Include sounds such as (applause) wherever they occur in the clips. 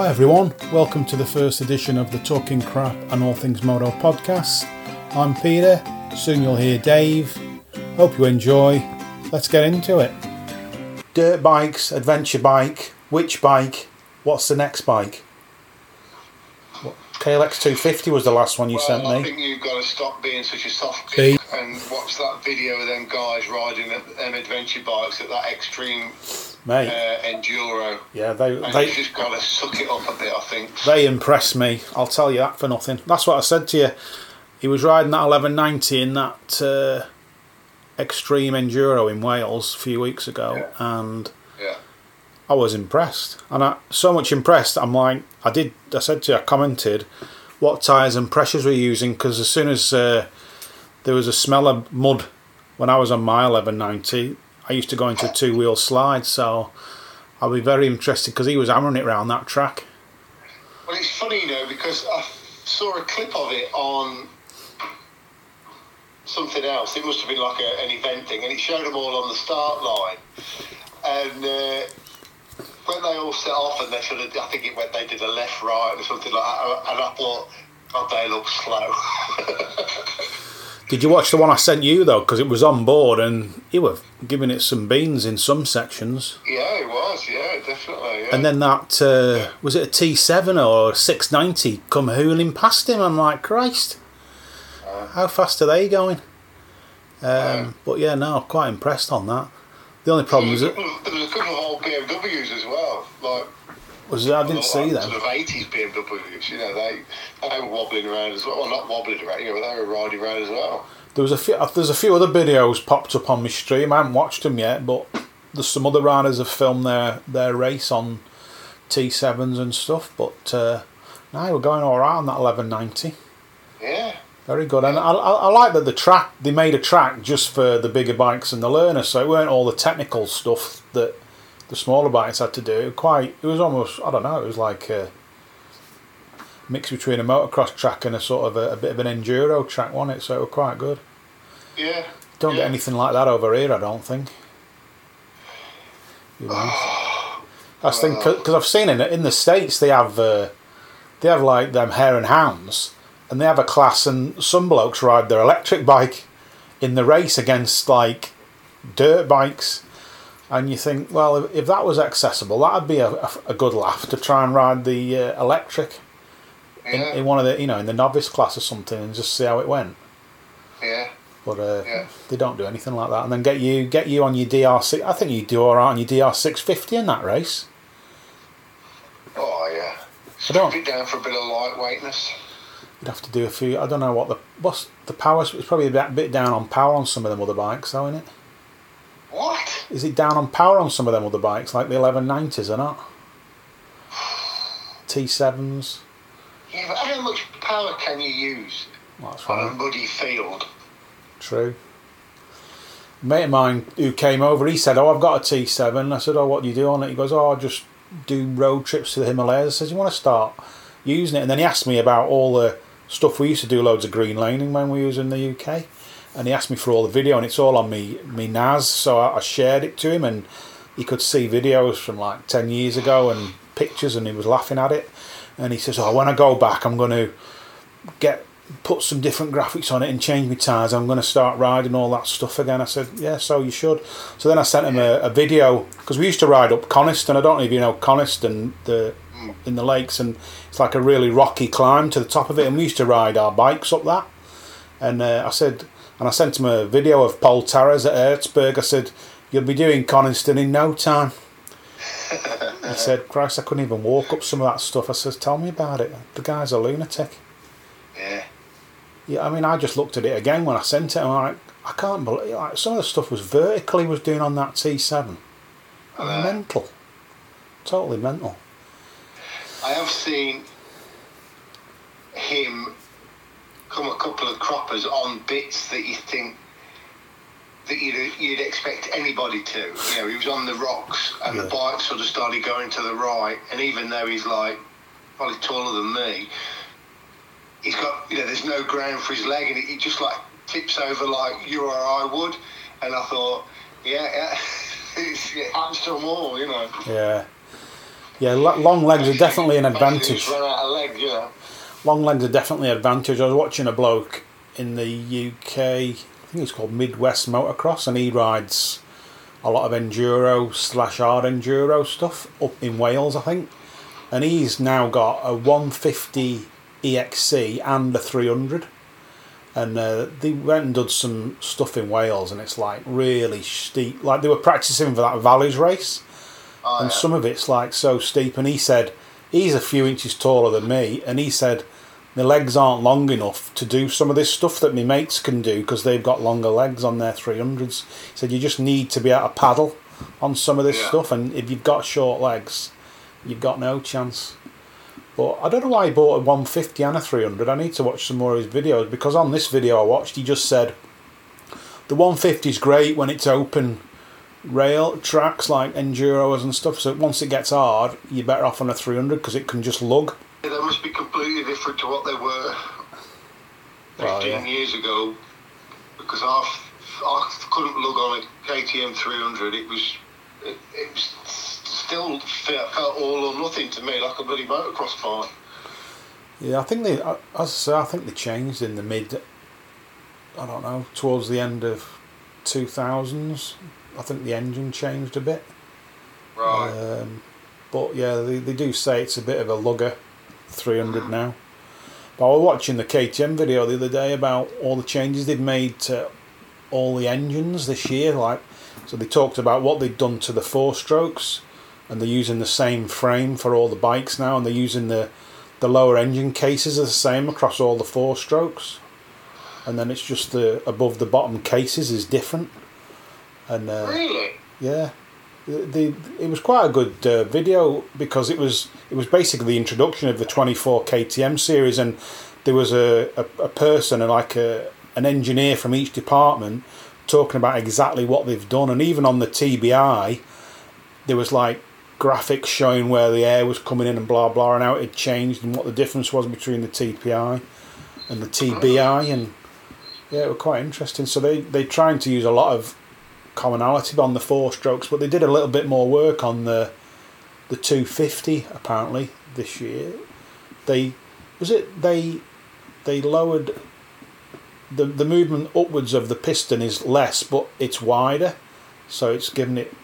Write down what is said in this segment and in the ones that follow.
Hi everyone, welcome to the first edition of the Talking Crap and All Things Moto podcast. I'm Peter, soon you'll hear Dave. Hope you enjoy. Let's get into it. Dirt bikes, adventure bike, which bike? What's the next bike? What- KLX 250 was the last one you Well, sent me. I think you've got to stop being such a soft See? and watch that video of them guys riding them adventure bikes at that extreme Mate, uh, enduro. yeah, they, And they, just got to suck it up a bit, I think. They impressed me. I'll tell you that for nothing. That's what I said to you. He was riding that 1190 in that uh, extreme enduro in Wales a few weeks ago, and Yeah. I was impressed. And I so much impressed. I'm like, I did. I said to you, I commented, what tyres and pressures we're using because as soon as uh, there was a smell of mud when I was on my 1190, I used to go into a two wheel slide. So I'll be very interested because he was hammering it around that track. Well, it's funny, you know, because I saw a clip of it on something else. It must have been like a, an event thing, and it showed them all on the start line. And uh, when they all set off, and they sort of, I think it went, they did a left, right, or something like that. And I thought, God, they look slow. (laughs) Did you watch the one I sent you though? Because it was on board and you were giving it some beans in some sections. yeah, it was. Yeah, definitely. Yeah. And then that uh, was it a T7 or 690 come hooling past him. I'm like, Christ, how fast are they going? Um, but yeah, no, quite impressed on that. The only problem is there it a couple of, there was a couple of old BMWs as well, like was I didn't like see them. Sort of eighties BMWs, you know, they they were wobbling around as well. Well, not wobbling around, you know, they were riding around as well. There was a few. There's a few other videos popped up on my stream. I haven't watched them yet, but there's some other riders have filmed their their race on T7s and stuff. But uh, no, we're going all right on that 1190. Yeah, Very good, and I, I, I like that the track they made a track just for the bigger bikes and the learners, so it weren't all the technical stuff that the smaller bikes had to do. It quite, it was almost I don't know, it was like a mix between a motocross track and a sort of a, a bit of an enduro track, wasn't it? So it was quite good. yeah. Don't yeah. get anything like that over here, I don't think. You won't. That's the because I've seen it in the states. They have uh, they have like them hare and hounds, and they have a class, and some blokes ride their electric bike in the race against like dirt bikes. And you think, well, if, if that was accessible, that'd be a, a, a good laugh to try and ride the uh, electric in, Yeah, in one of the, you know, in the novice class or something, and just see how it went. yeah. But uh, Yeah. they don't do anything like that. And then get you get you on your DR6. I think you do all right on your DR650 in that race. Oh yeah. I don't- Strip it down for a bit of lightweightness. You'd have to do a few. I don't know what the what's the power. It's probably a bit, bit down on power on some of them other bikes, though, isn't it? Is it down on power on some of them other bikes, like the 1190s or not? T7s. Yeah, but how much power can you use That's on a muddy field? True. A mate of mine who came over, he said, "Oh, I've got a T7." I said, "Oh, what do you do on it?" He goes, "Oh, I just do road trips to the Himalayas." I said, "You want to start using it?" And then he asked me about all the stuff we used to do, loads of green laning when we was in the UK, and he asked me for all the video, and it's all on me me NAS. So I, I shared it to him, and he could see videos from like ten years ago and pictures, and he was laughing at it. And he says, "Oh, when I go back, I'm going to get." Put some different graphics on it and change my tyres. I'm going to start riding all that stuff again. I said, yeah, so you should. So then I sent him a, a video because we used to ride up Coniston. I don't know if you know Coniston, the in the lakes, and it's like a really rocky climb to the top of it. And we used to ride our bikes up that. And uh, I said, and I sent him a video of Pol Tarrés at Erzberg. I said, you'll be doing Coniston in no time. he (laughs) said, Christ, I couldn't even walk up some of that stuff. I says, tell me about it. The guy's a lunatic. Yeah. Yeah, I mean, I just looked at it again when I sent it. I'm like, I can't believe like some of the stuff was vertical he was doing on that T7. know. mental, totally mental. I have seen him come a couple of croppers on bits that you think that you'd, you'd expect anybody to. You know, he was on the rocks and Yeah. the bike sort of started going to the right, and even though he's like probably taller than me, he's got you know there's no ground for his leg, and he just like tips over like you or I would, and I thought, yeah, yeah. (laughs) It's, it happens to them all, you know. Yeah. Yeah, long legs are definitely an advantage. Run out of leg, know. Long legs are definitely an advantage. I was watching a bloke in the UK, I think it's called Midwest Motocross, and he rides a lot of enduro slash hard enduro stuff up in Wales, I think. And he's now got a 150 EXC and a 300. And uh, they went and did some stuff in Wales, and it's like really steep. Like they were practicing for that Valleys race Oh, and yeah. some of it's like so steep. And he said he's a few inches taller than me, and he said my legs aren't long enough to do some of this stuff that my mates can do because they've got longer legs on their 300s. He said you just need to be able to paddle on some of this Yeah. stuff, and if you've got short legs, you've got no chance. But I don't know why he bought a 150 and a 300. I need to watch some more of his videos because on this video I watched, he just said the 150 is great when it's open rail tracks like enduros and stuff. So once it gets hard, you're better off on a 300 because it can just lug. They must be completely different to what they were 15 Well, yeah. years ago because I, I couldn't lug on a KTM 300. It was it, it was still felt, felt all or nothing to me, like a bloody motocross bike. Yeah, I think they, uh, as I say, I think they changed in the mid. I don't know, towards the end of 2000s. I think the engine changed a bit. Right. Um, but yeah, they, they do say it's a bit of a lugger, 300 now. But I was watching the KTM video the other day about all the changes they've made to all the engines this year. Like, so they talked about what they'd done to the four strokes, and they're using the same frame for all the bikes now, and they're using the the lower engine cases are the same across all the four strokes, and then it's just the above the bottom cases is different. And uh, really? yeah, the, the it was quite a good uh, video because it was it was basically the introduction of the 24 KTM series, and there was a, a, a person and like a an engineer from each department talking about exactly what they've done, and even on the TBI, there was like graphics showing where the air was coming in and blah blah, and how it had changed and what the difference was between the TPI and the TBI, and yeah, it was quite interesting. So they they trying to use a lot of commonality on the four strokes, but they did a little bit more work on the the 250 apparently this year. They was it they they lowered the the movement upwards of the piston is less, but it's wider, so it's giving it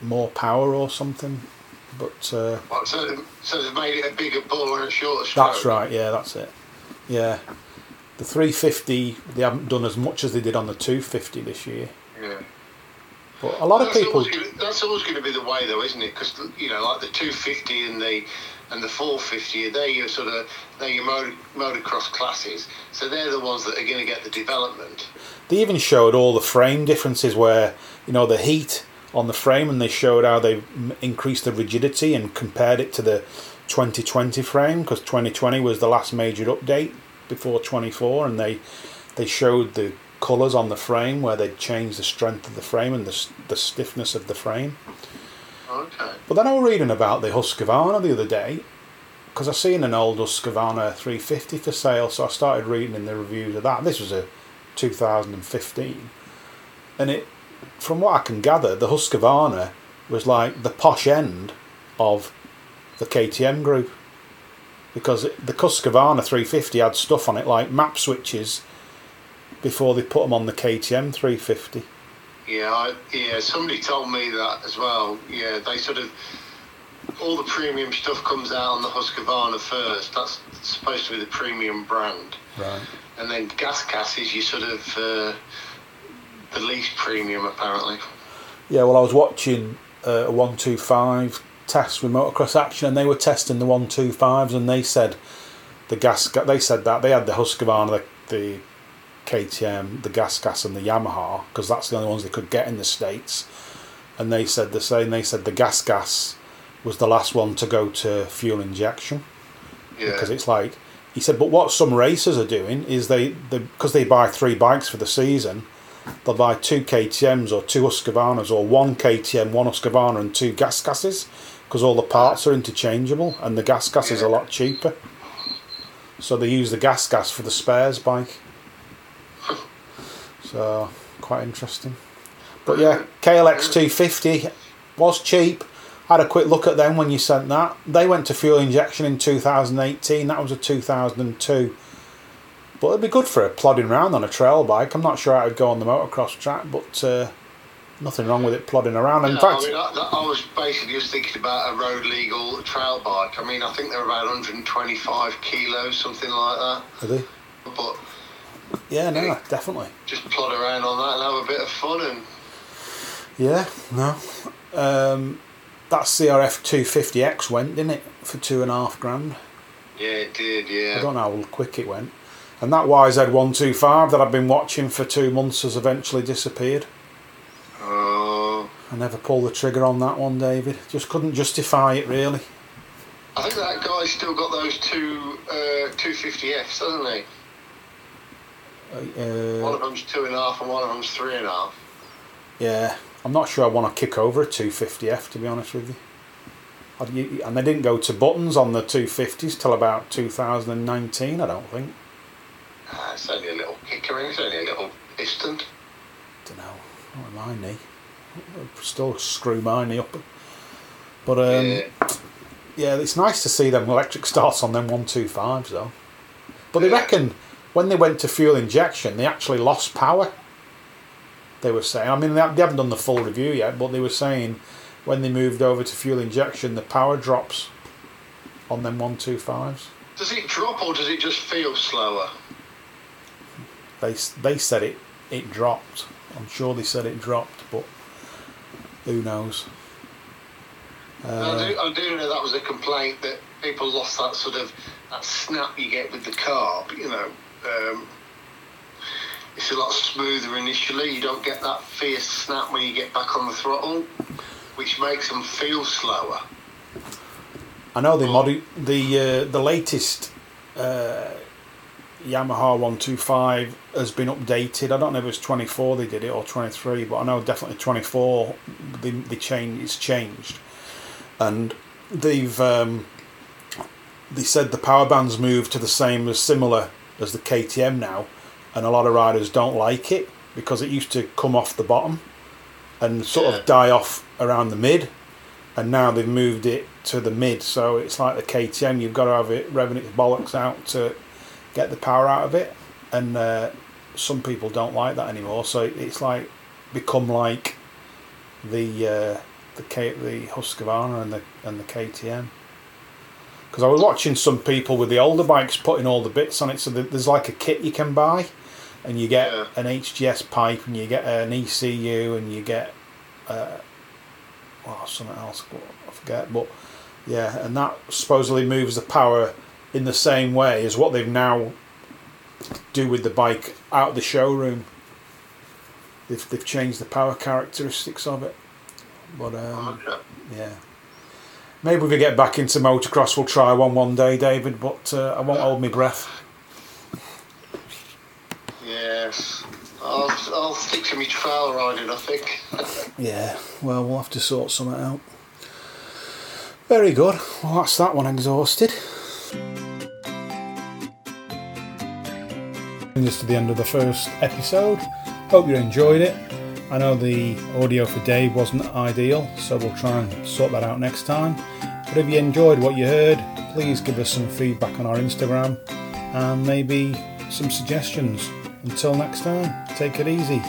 more power or something. But uh, What, so, they- so they've made it a bigger bore and a shorter stroke? that's right, yeah, that's it. Yeah, the 350 they haven't done as much as they did on the 250 this year. Yeah. But a lot of people, always that's always going to be the way, though, isn't it? Because you know, like the 250 and the and the 450, they're your sort of they're your motor, motocross classes. So they're the ones that are going to get the development. They even showed all the frame differences where, you know, the heat on the frame and they showed how they increased the rigidity and compared it to the 2020 frame because 2020 was the last major update before 24 and they they showed the colours on the frame where they'd change the strength of the frame and the, the stiffness of the frame. Okay. But then I was reading about the Husqvarna the other day because I seen an old Husqvarna 350 for sale, so I started reading in the reviews of that. This was a 2015, and it, from what I can gather, the Husqvarna was like the posh end of the KTM group because it, the Husqvarna 350 had stuff on it like map switches before they put them on the KTM 350. Yeah, I, yeah. Somebody told me that as well. Yeah, they sort of all the premium stuff comes out on the Husqvarna first. That's supposed to be the premium brand, Right. and then Gas Gas is your sort of uh, the least premium apparently. Yeah, well, I was watching uh, a one two five test with Motocross Action, and they were testing the one two fives, and they said the gas. They said that they had the Husqvarna, the, the KTM, the Gas Gas, and the Yamaha because that's the only ones they could get in the states. And they said the same. They said the Gas Gas was the last one to go to fuel injection Yeah. because it's like he said. But what some racers are doing is they because they buy three bikes for the season, they'll buy two KTM's or two Husqvarnas or one KTM, one Husqvarna, and two gas gases because all the parts are interchangeable and the gas gas is a lot cheaper. So they use the gas gas for the spares bike. So quite interesting. But yeah, KLX 250 was cheap. had a quick look at them when you sent that. They went to fuel injection in 2018. That was a 2002. But it'd be good for a plodding around on a trail bike. I'm not sure how it'd go on the motocross track, but uh, nothing wrong with it plodding around. In No, fact, I, mean, I, I was basically just thinking about a road legal trail bike. I mean, I think they're about 125 kilos, something like that. are they? But Yeah, no, definitely. just plod around on that and have a bit of fun. And Yeah, no. Um, that CRF 250X went, didn't it, for two and a half grand? yeah, it did. Yeah. I don't know how quick it went. And that YZ125 that I've been watching for two months has eventually disappeared. Oh, I never pulled the trigger on that one, David. Just couldn't justify it, really. I think that guy's still got those two uh, 250Fs, doesn't he? One Uh, of them's two and a half, and one of them's three and a half. yeah, I'm not sure I want to kick over a 250F, to be honest with you. I'd- And they didn't go to buttons on the 250s till about 2019, I don't think. Ah, it's only a little kicker, and it's only a little piston. don't know. Not with my knee. I'd Still screw my knee up. But um, yeah. yeah, it's nice to see them electric starts on them 125s though. But they reckon when they went to fuel injection, they actually lost power. They were saying, I mean, they haven't done the full review yet, but they were saying when they moved over to fuel injection, the power drops on them 125s. Does it drop or does it just feel slower? They, they said it, it dropped. I'm sure they said it dropped, but who knows? I, Uh, do, I do know that was a complaint that people lost that sort of that snap you get with the carb. You know, um, it's a lot smoother initially. You don't get that fierce snap when you get back on the throttle, which makes them feel slower. I know the modi- the uh, the latest uh, Yamaha one two five has been updated. I don't know if it was twenty four they did it or twenty three, but I know definitely twenty four. The the change it's changed, and they've um, they said the power bands moved to the same as similar as the KTM now, and a lot of riders don't like it because it used to come off the bottom and sort Yeah. of die off around the mid and now they've moved it to the mid, so it's like the KTM. You've got to have it revving its bollocks out to get the power out of it, and uh, some people don't like that anymore. So it's like become like the uh, the K, the Husqvarna and the and the KTM. Because I was watching some people with the older bikes putting all the bits on it, so there's like a kit you can buy, and you get Yeah. an HGS pipe, and you get an ECU, and you get uh, oh, something else, I forget. But yeah, and that supposedly moves the power in the same way as what they've now do with the bike out of the showroom. They've, they've changed the power characteristics of it. But um, Okay. yeah. Maybe if we get back into motocross, we'll try one one day, David, but uh, I won't hold my breath. Yes. I'll, I'll stick to my trail riding, I think. (laughs) Yeah, well, we'll have to sort something out. Very good. Well, that's that one exhausted. Us to the end of the first episode. Hope you enjoyed it. I know the audio for Dave wasn't ideal, so we'll try and sort that out next time. But if you enjoyed what you heard, please give us some feedback on our Instagram and maybe some suggestions. Until next time, take it easy.